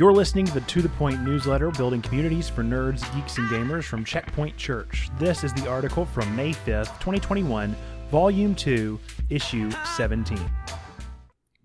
You're listening to the To The Point newsletter, building communities for nerds, geeks, and gamers from Checkpoint Church. This is the article from May 5th, 2021, Volume 2, Issue 17.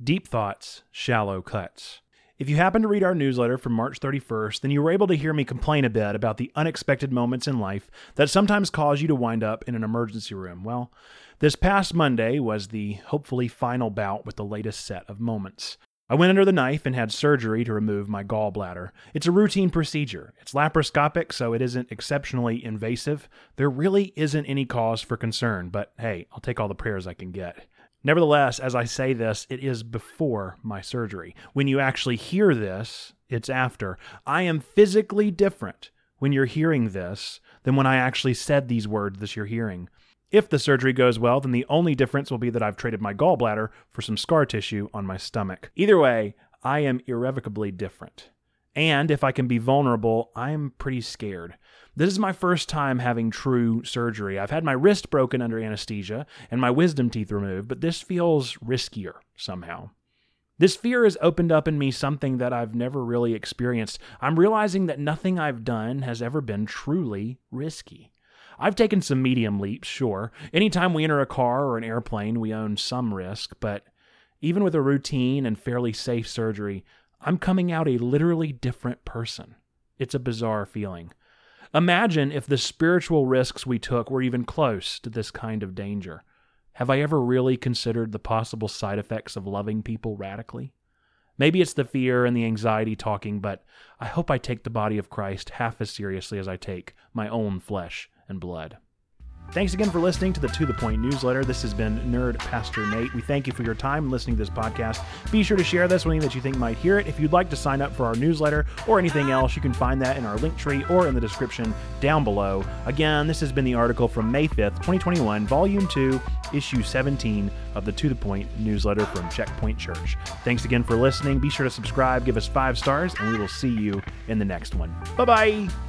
Deep Thoughts, Shallow Cuts. If you happen to read our newsletter from March 31st, then you were able to hear me complain a bit about the unexpected moments in life that sometimes cause you to wind up in an emergency room. Well, this past Monday was the hopefully final bout with the latest set of moments. I went under the knife and had surgery to remove my gallbladder. It's a routine procedure. It's laparoscopic, so it isn't exceptionally invasive. There really isn't any cause for concern, but hey, I'll take all the prayers I can get. Nevertheless, as I say this, it is before my surgery. When you actually hear this, it's after. I am physically different when you're hearing this than when I actually said these words that you're hearing. If the surgery goes well, then the only difference will be that I've traded my gallbladder for some scar tissue on my stomach. Either way, I am irrevocably different. And if I can be vulnerable, I'm pretty scared. This is my first time having true surgery. I've had my wrist broken under anesthesia and my wisdom teeth removed, but this feels riskier somehow. This fear has opened up in me something that I've never really experienced. I'm realizing that nothing I've done has ever been truly risky. I've taken some medium leaps, sure. Anytime we enter a car or an airplane, we own some risk, but even with a routine and fairly safe surgery, I'm coming out a literally different person. It's a bizarre feeling. Imagine if the spiritual risks we took were even close to this kind of danger. Have I ever really considered the possible side effects of loving people radically? Maybe it's the fear and the anxiety talking, but I hope I take the body of Christ half as seriously as I take my own flesh and blood. Thanks again for listening to the To The Point newsletter. This has been Nerd Pastor Nate. We thank you for your time listening to this podcast. Be sure to share this with anyone that you think might hear it. If you'd like to sign up for our newsletter or anything else, you can find that in our link tree or in the description down below. Again, this has been the article from May 5th, 2021, Volume 2, Issue 17 of the To The Point newsletter from Checkpoint Church. Thanks again for listening. Be sure to subscribe, give us five stars, and we will see you in the next one. Bye bye.